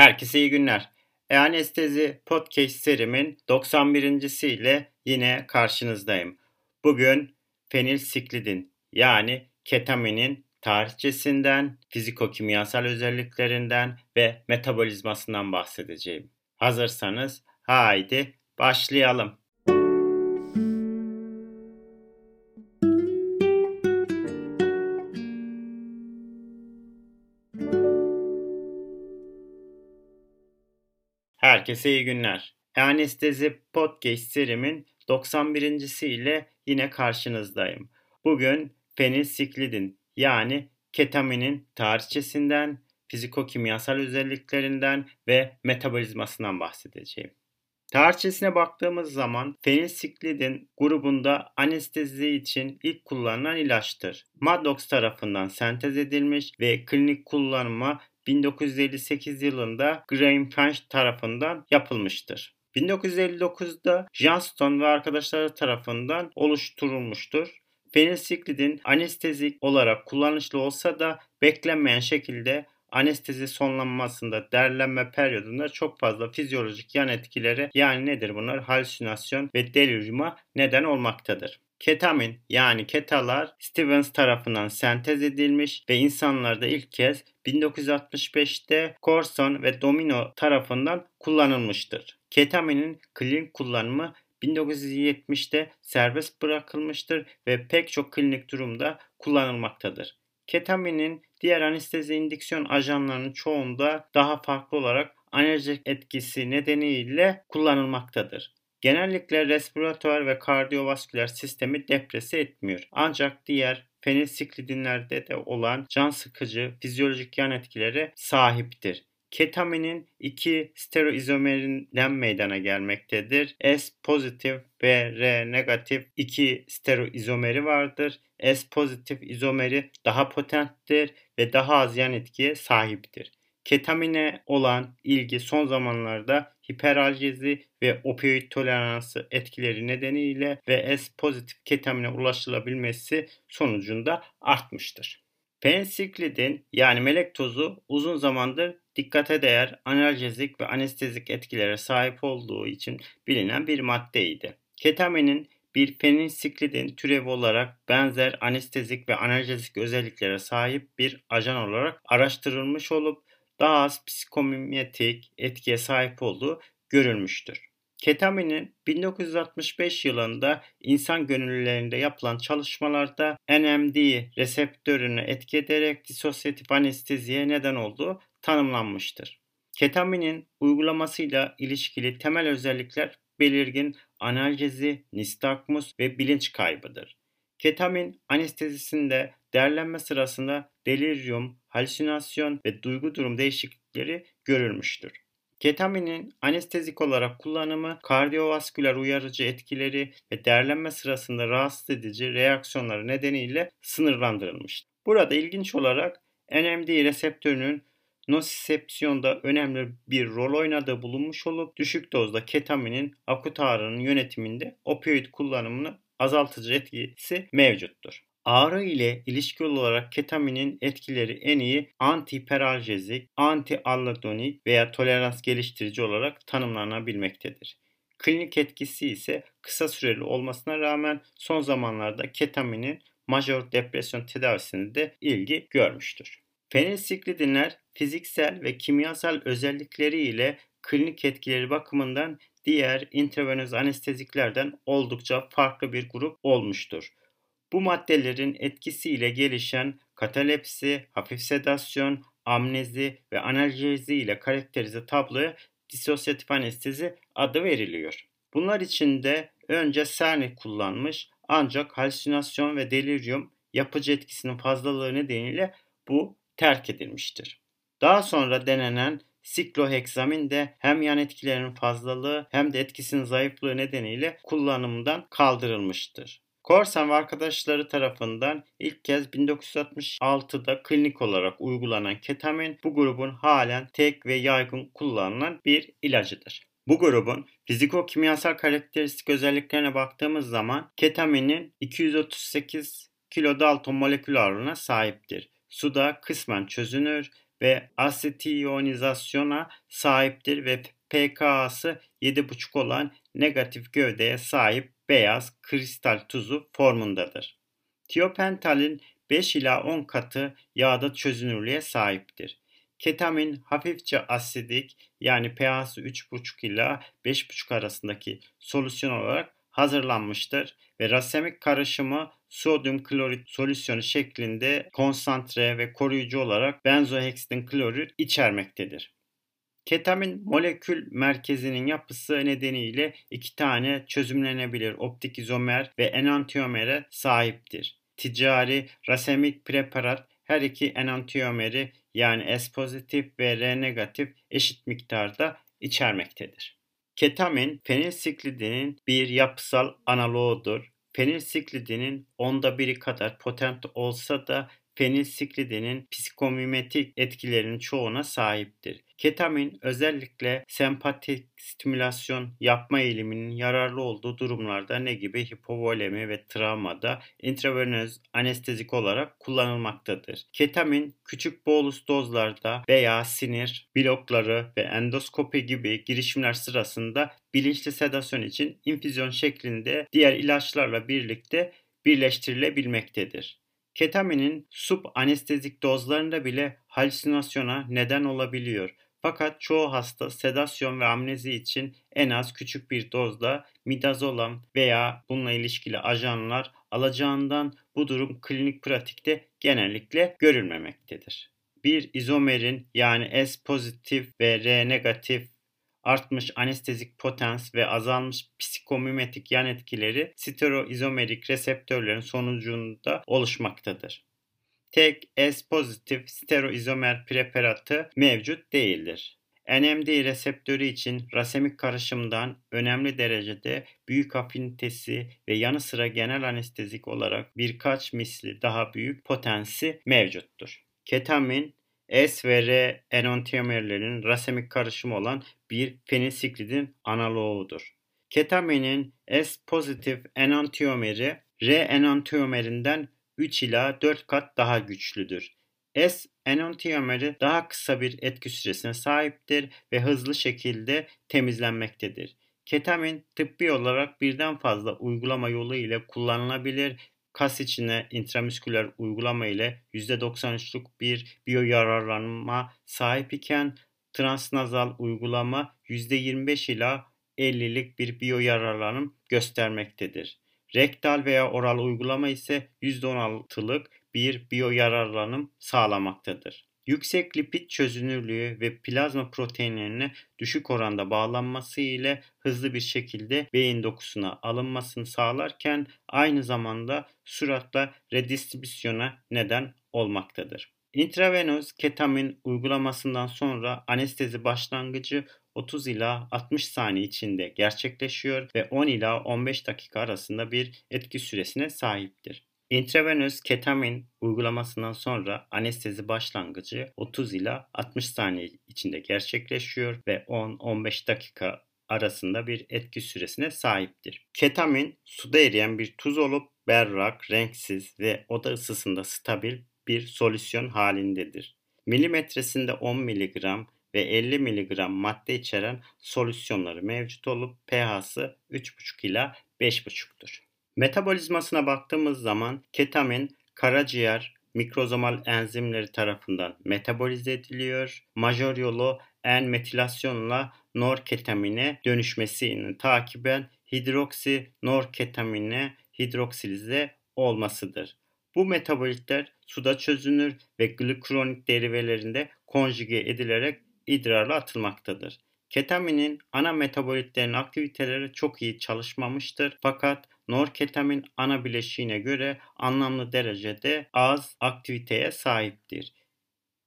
Herkese iyi günler. E-Anestezi Podcast serimin 91. ile yine karşınızdayım. Bugün fenilsiklidin yani ketaminin tarihçesinden, fiziko-kimyasal özelliklerinden ve metabolizmasından bahsedeceğim. Hazırsanız haydi başlayalım. Herkese iyi günler. Anestezi Podcast serimin 91. ile yine karşınızdayım. Bugün fenilsiklidin yani ketaminin tarihçesinden, fiziko-kimyasal özelliklerinden ve metabolizmasından bahsedeceğim. Tarihçesine baktığımız zaman fenilsiklidin grubunda anestezi için ilk kullanılan ilaçtır. Maddox tarafından sentez edilmiş ve klinik kullanıma 1958 yılında Graham French tarafından yapılmıştır. 1959'da Johnston ve arkadaşları tarafından oluşturulmuştur. Fenilsiklidin anestezik olarak kullanışlı olsa da beklenmeyen şekilde anestezi sonlanmasında derlenme periyodunda çok fazla fizyolojik yan etkileri yani nedir bunlar? Halüsinasyon ve deliriuma neden olmaktadır. Ketamin yani ketalar Stevens tarafından sentez edilmiş ve insanlarda ilk kez 1965'te Corson ve Domino tarafından kullanılmıştır. Ketaminin klinik kullanımı 1970'te serbest bırakılmıştır ve pek çok klinik durumda kullanılmaktadır. Ketaminin diğer anestezi indüksiyon ajanlarının çoğunda daha farklı olarak analjik etkisi nedeniyle kullanılmaktadır. Genellikle respiratuar ve kardiyovasküler sistemi deprese etmiyor. Ancak diğer fenilsiklidinlerde de olan can sıkıcı fizyolojik yan etkileri sahiptir. Ketaminin iki stereoizomerinden meydana gelmektedir. S pozitif ve R negatif iki stereoizomeri vardır. S pozitif izomeri daha potenttir ve daha az yan etkiye sahiptir. Ketamine olan ilgi son zamanlarda hiperalgezi ve opioid toleransı etkileri nedeniyle ve S pozitif ketamine ulaşılabilmesi sonucunda artmıştır. Pensiklidin yani melek tozu uzun zamandır dikkate değer analjezik ve anestezik etkilere sahip olduğu için bilinen bir maddeydi. Ketaminin bir fenilsiklidin türevi olarak benzer anestezik ve analjezik özelliklere sahip bir ajan olarak araştırılmış olup daha az psikomimetik etkiye sahip olduğu görülmüştür. Ketaminin 1965 yılında insan gönüllülerinde yapılan çalışmalarda NMD reseptörünü etki ederek disosyatif anesteziye neden olduğu tanımlanmıştır. Ketaminin uygulamasıyla ilişkili temel özellikler belirgin analjezi, nistagmus ve bilinç kaybıdır. Ketamin anestezisinde değerlenme sırasında delirium, halüsinasyon ve duygu durum değişiklikleri görülmüştür. Ketaminin anestezik olarak kullanımı kardiyovasküler uyarıcı etkileri ve değerlenme sırasında rahatsız edici reaksiyonları nedeniyle sınırlandırılmıştır. Burada ilginç olarak NMD reseptörünün nosisepsiyonda önemli bir rol oynadığı bulunmuş olup düşük dozda ketaminin akut ağrının yönetiminde opioid kullanımını azaltıcı etkisi mevcuttur. Ağrı ile ilişkili olarak ketaminin etkileri en iyi antiperaljezik, antiallodonik veya tolerans geliştirici olarak tanımlanabilmektedir. Klinik etkisi ise kısa süreli olmasına rağmen son zamanlarda ketaminin majör depresyon tedavisinde de ilgi görmüştür. Fenilsiklidinler fiziksel ve kimyasal özellikleri ile klinik etkileri bakımından diğer intravenöz anesteziklerden oldukça farklı bir grup olmuştur. Bu maddelerin etkisiyle gelişen katalepsi, hafif sedasyon, amnezi ve analjezi ile karakterize tabloya disosyatif anestezi adı veriliyor. Bunlar içinde önce Cerny kullanmış ancak halüsinasyon ve delirium yapıcı etkisinin fazlalığı nedeniyle bu terk edilmiştir. Daha sonra denenen sikloheksamin de hem yan etkilerinin fazlalığı hem de etkisinin zayıflığı nedeniyle kullanımdan kaldırılmıştır. Korsan ve arkadaşları tarafından ilk kez 1966'da klinik olarak uygulanan ketamin bu grubun halen tek ve yaygın kullanılan bir ilacıdır. Bu grubun fiziko-kimyasal karakteristik özelliklerine baktığımız zaman ketaminin 238 kilodalton molekül ağırlığına sahiptir. Suda kısmen çözünür ve asitiyonizasyona sahiptir ve pKa'sı 7,5 olan negatif gövdeye sahip beyaz kristal tuzu formundadır. Tiopentalin 5 ila 10 katı yağda çözünürlüğe sahiptir. Ketamin hafifçe asidik yani pH'sı 3,5 ila 5,5 arasındaki solüsyon olarak hazırlanmıştır ve rasemik karışımı sodyum klorit solüsyonu şeklinde konsantre ve koruyucu olarak benzoheksin klorür içermektedir. Ketamin molekül merkezinin yapısı nedeniyle iki tane çözümlenebilir optik izomer ve enantiyomere sahiptir. Ticari rasemik preparat her iki enantiyomeri yani S pozitif ve R negatif eşit miktarda içermektedir. Ketamin fenilsiklidinin bir yapısal analoğudur. Fenilsiklidinin onda biri kadar potent olsa da fenilsiklidinin psikomimetik etkilerinin çoğuna sahiptir. Ketamin özellikle sempatik stimülasyon yapma eğiliminin yararlı olduğu durumlarda ne gibi hipovolemi ve travmada intravenöz anestezik olarak kullanılmaktadır. Ketamin küçük bolus dozlarda veya sinir blokları ve endoskopi gibi girişimler sırasında bilinçli sedasyon için infüzyon şeklinde diğer ilaçlarla birlikte birleştirilebilmektedir. Ketaminin sub anestezik dozlarında bile halüsinasyona neden olabiliyor. Fakat çoğu hasta sedasyon ve amnezi için en az küçük bir dozda midazolam veya bununla ilişkili ajanlar alacağından bu durum klinik pratikte genellikle görülmemektedir. Bir izomerin yani S pozitif ve R negatif artmış anestezik potans ve azalmış psikomimetik yan etkileri stereoizomerik reseptörlerin sonucunda oluşmaktadır. Tek S pozitif stereoizomer preparatı mevcut değildir. NMD reseptörü için rasemik karışımdan önemli derecede büyük afinitesi ve yanı sıra genel anestezik olarak birkaç misli daha büyük potensi mevcuttur. Ketamin S ve R enantiomerlerin rasemik karışımı olan bir fenilsiklidin analoğudur. Ketaminin S pozitif enantiomeri R enantiomerinden 3 ila 4 kat daha güçlüdür. S enantiomeri daha kısa bir etki süresine sahiptir ve hızlı şekilde temizlenmektedir. Ketamin tıbbi olarak birden fazla uygulama yolu ile kullanılabilir kas içine intramüsküler uygulama ile %93'lük bir biyoyararlanma sahip iken transnazal uygulama %25 ila 50'lik bir biyoyararlanım göstermektedir. Rektal veya oral uygulama ise %16'lık bir biyoyararlanım sağlamaktadır. Yüksek lipid çözünürlüğü ve plazma proteinlerine düşük oranda bağlanması ile hızlı bir şekilde beyin dokusuna alınmasını sağlarken aynı zamanda suratla redistribüsyona neden olmaktadır. Intravenöz ketamin uygulamasından sonra anestezi başlangıcı 30 ila 60 saniye içinde gerçekleşiyor ve 10 ila 15 dakika arasında bir etki süresine sahiptir. Intravenöz ketamin uygulamasından sonra anestezi başlangıcı 30 ila 60 saniye içinde gerçekleşiyor ve 10-15 dakika arasında bir etki süresine sahiptir. Ketamin suda eriyen bir tuz olup berrak, renksiz ve oda ısısında stabil bir solüsyon halindedir. Milimetresinde 10 mg ve 50 mg madde içeren solüsyonları mevcut olup pH'sı 3,5 ila 5,5'tur. Metabolizmasına baktığımız zaman ketamin karaciğer mikrozomal enzimleri tarafından metabolize ediliyor. Major yolu N-metilasyonla norketamine dönüşmesini takiben hidroksi norketamine hidroksilize olmasıdır. Bu metabolitler suda çözünür ve glikronik derivelerinde konjüge edilerek idrarla atılmaktadır. Ketaminin ana metabolitlerin aktiviteleri çok iyi çalışmamıştır fakat norketamin ana bileşiğine göre anlamlı derecede az aktiviteye sahiptir.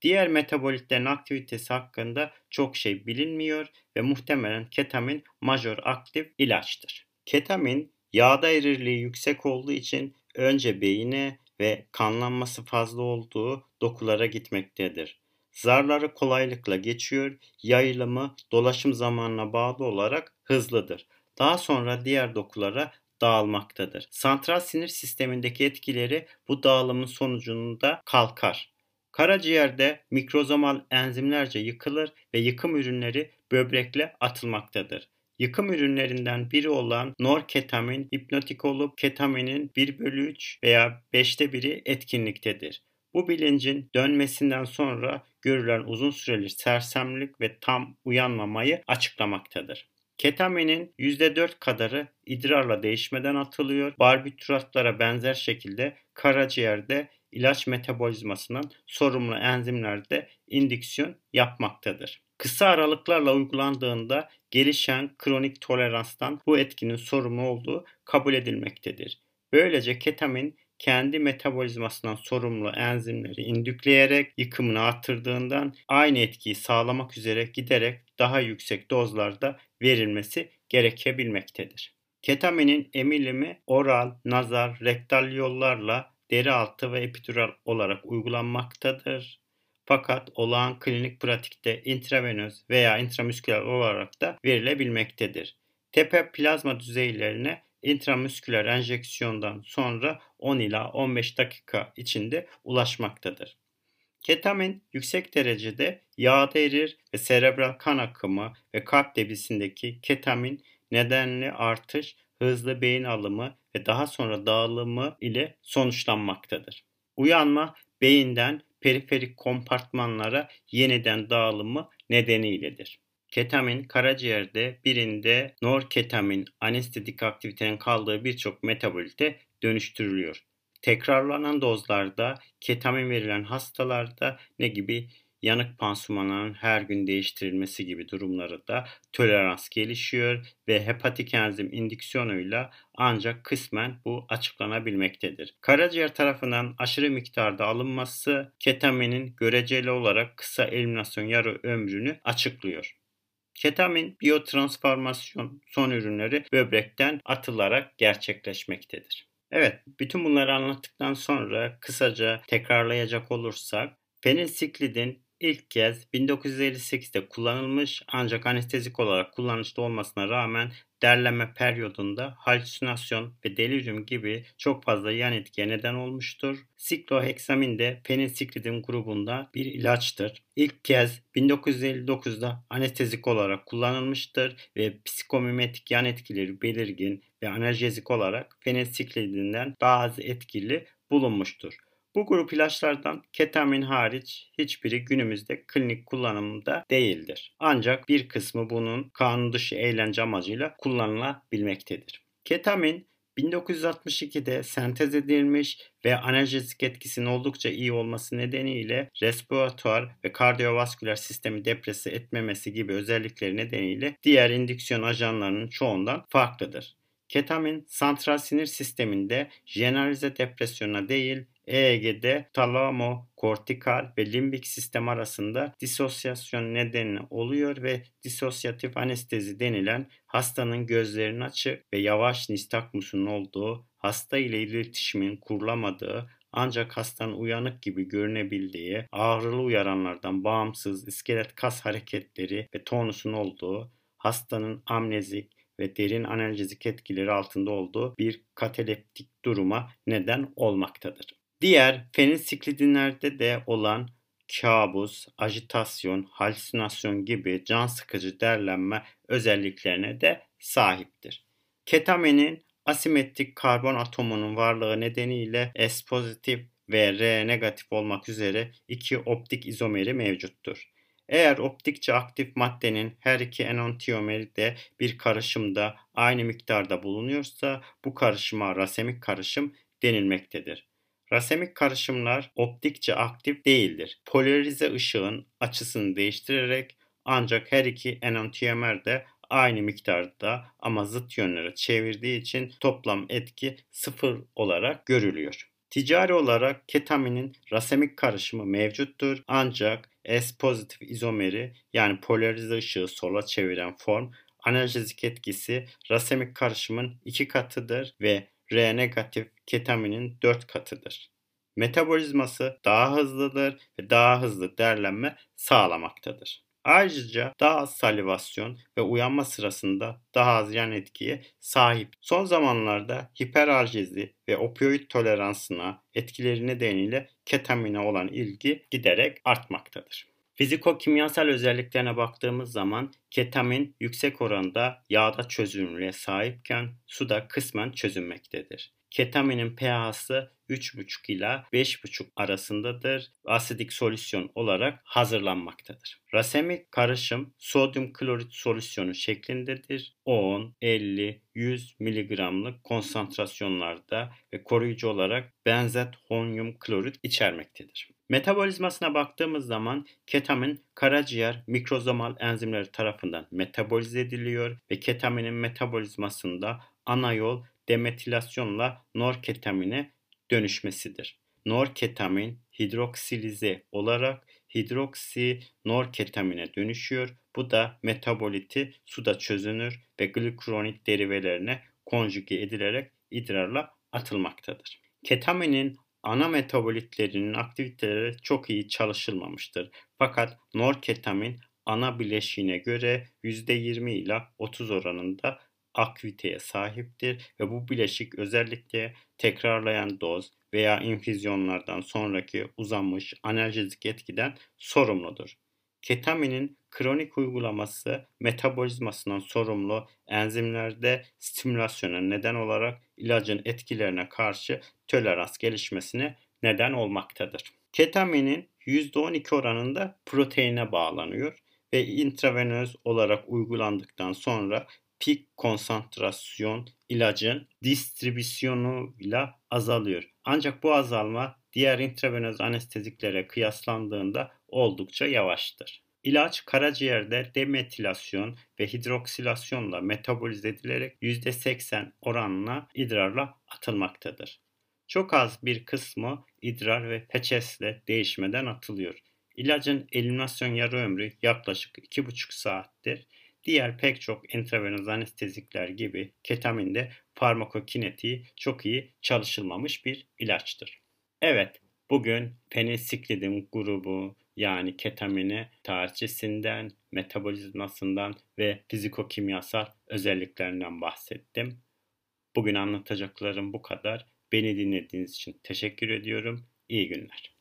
Diğer metabolitlerin aktivitesi hakkında çok şey bilinmiyor ve muhtemelen ketamin majör aktif ilaçtır. Ketamin yağda erirliği yüksek olduğu için önce beyine ve kanlanması fazla olduğu dokulara gitmektedir. Zarları kolaylıkla geçiyor, yayılımı dolaşım zamanına bağlı olarak hızlıdır. Daha sonra diğer dokulara dağılmaktadır. Santral sinir sistemindeki etkileri bu dağılımın sonucunda kalkar Karaciğerde mikrozomal enzimlerce yıkılır ve yıkım ürünleri böbrekle atılmaktadır. Yıkım ürünlerinden biri olan norketamin hipnotik olup ketaminin 1 bölü 3 veya 5'te biri etkinliktedir. Bu bilincin dönmesinden sonra görülen uzun süreli sersemlik ve tam uyanmamayı açıklamaktadır. Ketaminin %4 kadarı idrarla değişmeden atılıyor. Barbituratlara benzer şekilde karaciğerde ilaç metabolizmasından sorumlu enzimlerde indüksiyon yapmaktadır. Kısa aralıklarla uygulandığında gelişen kronik toleranstan bu etkinin sorumlu olduğu kabul edilmektedir. Böylece ketamin kendi metabolizmasından sorumlu enzimleri indükleyerek yıkımını arttırdığından aynı etkiyi sağlamak üzere giderek daha yüksek dozlarda verilmesi gerekebilmektedir. Ketaminin emilimi oral, nazar, rektal yollarla deri altı ve epidural olarak uygulanmaktadır. Fakat olağan klinik pratikte intravenöz veya intramüsküler olarak da verilebilmektedir. Tepe plazma düzeylerine intramüsküler enjeksiyondan sonra 10 ila 15 dakika içinde ulaşmaktadır. Ketamin yüksek derecede yağda erir ve serebral kan akımı ve kalp debisindeki ketamin nedenli artış, hızlı beyin alımı ve daha sonra dağılımı ile sonuçlanmaktadır. Uyanma beyinden periferik kompartmanlara yeniden dağılımı nedeniyledir. Ketamin karaciğerde birinde norketamin anestetik aktivitenin kaldığı birçok metabolite dönüştürülüyor. Tekrarlanan dozlarda ketamin verilen hastalarda ne gibi yanık pansumanların her gün değiştirilmesi gibi durumları da tolerans gelişiyor ve hepatik enzim indüksiyonuyla ancak kısmen bu açıklanabilmektedir. Karaciğer tarafından aşırı miktarda alınması ketaminin göreceli olarak kısa eliminasyon yarı ömrünü açıklıyor. Ketamin biyotransformasyon son ürünleri böbrekten atılarak gerçekleşmektedir. Evet, bütün bunları anlattıktan sonra kısaca tekrarlayacak olursak, penisiklidin ilk kez 1958'de kullanılmış ancak anestezik olarak kullanışlı olmasına rağmen derleme periyodunda halüsinasyon ve delirium gibi çok fazla yan etkiye neden olmuştur. Sikloheksamin de penisiklidin grubunda bir ilaçtır. İlk kez 1959'da anestezik olarak kullanılmıştır ve psikomimetik yan etkileri belirgin ve analjezik olarak penisiklidinden daha az etkili bulunmuştur. Bu grup ilaçlardan ketamin hariç hiçbiri günümüzde klinik kullanımda değildir. Ancak bir kısmı bunun kanun dışı eğlence amacıyla kullanılabilmektedir. Ketamin 1962'de sentez edilmiş ve analjezik etkisinin oldukça iyi olması nedeniyle respiratuar ve kardiyovasküler sistemi depresi etmemesi gibi özellikleri nedeniyle diğer indüksiyon ajanlarının çoğundan farklıdır. Ketamin santral sinir sisteminde jeneralize depresyona değil EEG'de talamo, kortikal ve limbik sistem arasında disosyasyon nedeni oluyor ve disosyatif anestezi denilen hastanın gözlerinin açık ve yavaş nistakmusun olduğu, hasta ile iletişimin kurulamadığı ancak hastanın uyanık gibi görünebildiği, ağrılı uyaranlardan bağımsız iskelet kas hareketleri ve tonusun olduğu, hastanın amnezik ve derin analjezik etkileri altında olduğu bir kataleptik duruma neden olmaktadır. Diğer fenilsiklidinlerde de olan kabus, ajitasyon, halüsinasyon gibi can sıkıcı derlenme özelliklerine de sahiptir. Ketaminin asimetrik karbon atomunun varlığı nedeniyle S pozitif ve R negatif olmak üzere iki optik izomeri mevcuttur. Eğer optikçe aktif maddenin her iki enantiyomeri de bir karışımda aynı miktarda bulunuyorsa bu karışıma rasemik karışım denilmektedir. Rasemik karışımlar optikçe aktif değildir. Polarize ışığın açısını değiştirerek ancak her iki enantiomer de aynı miktarda ama zıt yönlere çevirdiği için toplam etki sıfır olarak görülüyor. Ticari olarak ketaminin rasemik karışımı mevcuttur ancak S pozitif izomeri yani polarize ışığı sola çeviren form analjezik etkisi rasemik karışımın iki katıdır ve R negatif ketaminin 4 katıdır. Metabolizması daha hızlıdır ve daha hızlı derlenme sağlamaktadır. Ayrıca daha az salivasyon ve uyanma sırasında daha az yan etkiye sahip. Son zamanlarda hiperalgezi ve opioid toleransına etkileri nedeniyle ketamine olan ilgi giderek artmaktadır. Fiziko-kimyasal özelliklerine baktığımız zaman ketamin yüksek oranda yağda çözünürlüğe sahipken suda kısmen çözünmektedir. Ketaminin pH'sı 3,5 ila 5,5 arasındadır. Asidik solüsyon olarak hazırlanmaktadır. Rasemik karışım sodyum klorit solüsyonu şeklindedir. 10, 50, 100 mg'lık konsantrasyonlarda ve koruyucu olarak benzethonyum klorit içermektedir. Metabolizmasına baktığımız zaman ketamin karaciğer mikrozomal enzimleri tarafından metabolize ediliyor ve ketaminin metabolizmasında ana yol demetilasyonla norketamine dönüşmesidir. Norketamin hidroksilize olarak hidroksi norketamine dönüşüyor. Bu da metaboliti suda çözünür ve glukuronit derivelerine konjüge edilerek idrarla atılmaktadır. Ketaminin ana metabolitlerinin aktiviteleri çok iyi çalışılmamıştır. Fakat norketamin ana bileşiğine göre %20 ila 30 oranında aktiviteye sahiptir ve bu bileşik özellikle tekrarlayan doz veya infüzyonlardan sonraki uzanmış analjezik etkiden sorumludur. Ketaminin kronik uygulaması metabolizmasından sorumlu enzimlerde stimülasyona neden olarak ilacın etkilerine karşı tolerans gelişmesine neden olmaktadır. Ketaminin %12 oranında proteine bağlanıyor ve intravenöz olarak uygulandıktan sonra pik konsantrasyon ilacın distribüsyonuyla azalıyor. Ancak bu azalma diğer intravenöz anesteziklere kıyaslandığında oldukça yavaştır. İlaç karaciğerde demetilasyon ve hidroksilasyonla metabolize edilerek %80 oranla idrarla atılmaktadır. Çok az bir kısmı idrar ve peçesle değişmeden atılıyor. İlacın eliminasyon yarı ömrü yaklaşık 2,5 saattir. Diğer pek çok intravenöz anestezikler gibi ketamin de farmakokinetiği çok iyi çalışılmamış bir ilaçtır. Evet, bugün penisiklidin grubu yani ketamini tarihçesinden, metabolizmasından ve fizikokimyasal özelliklerinden bahsettim. Bugün anlatacaklarım bu kadar. Beni dinlediğiniz için teşekkür ediyorum. İyi günler.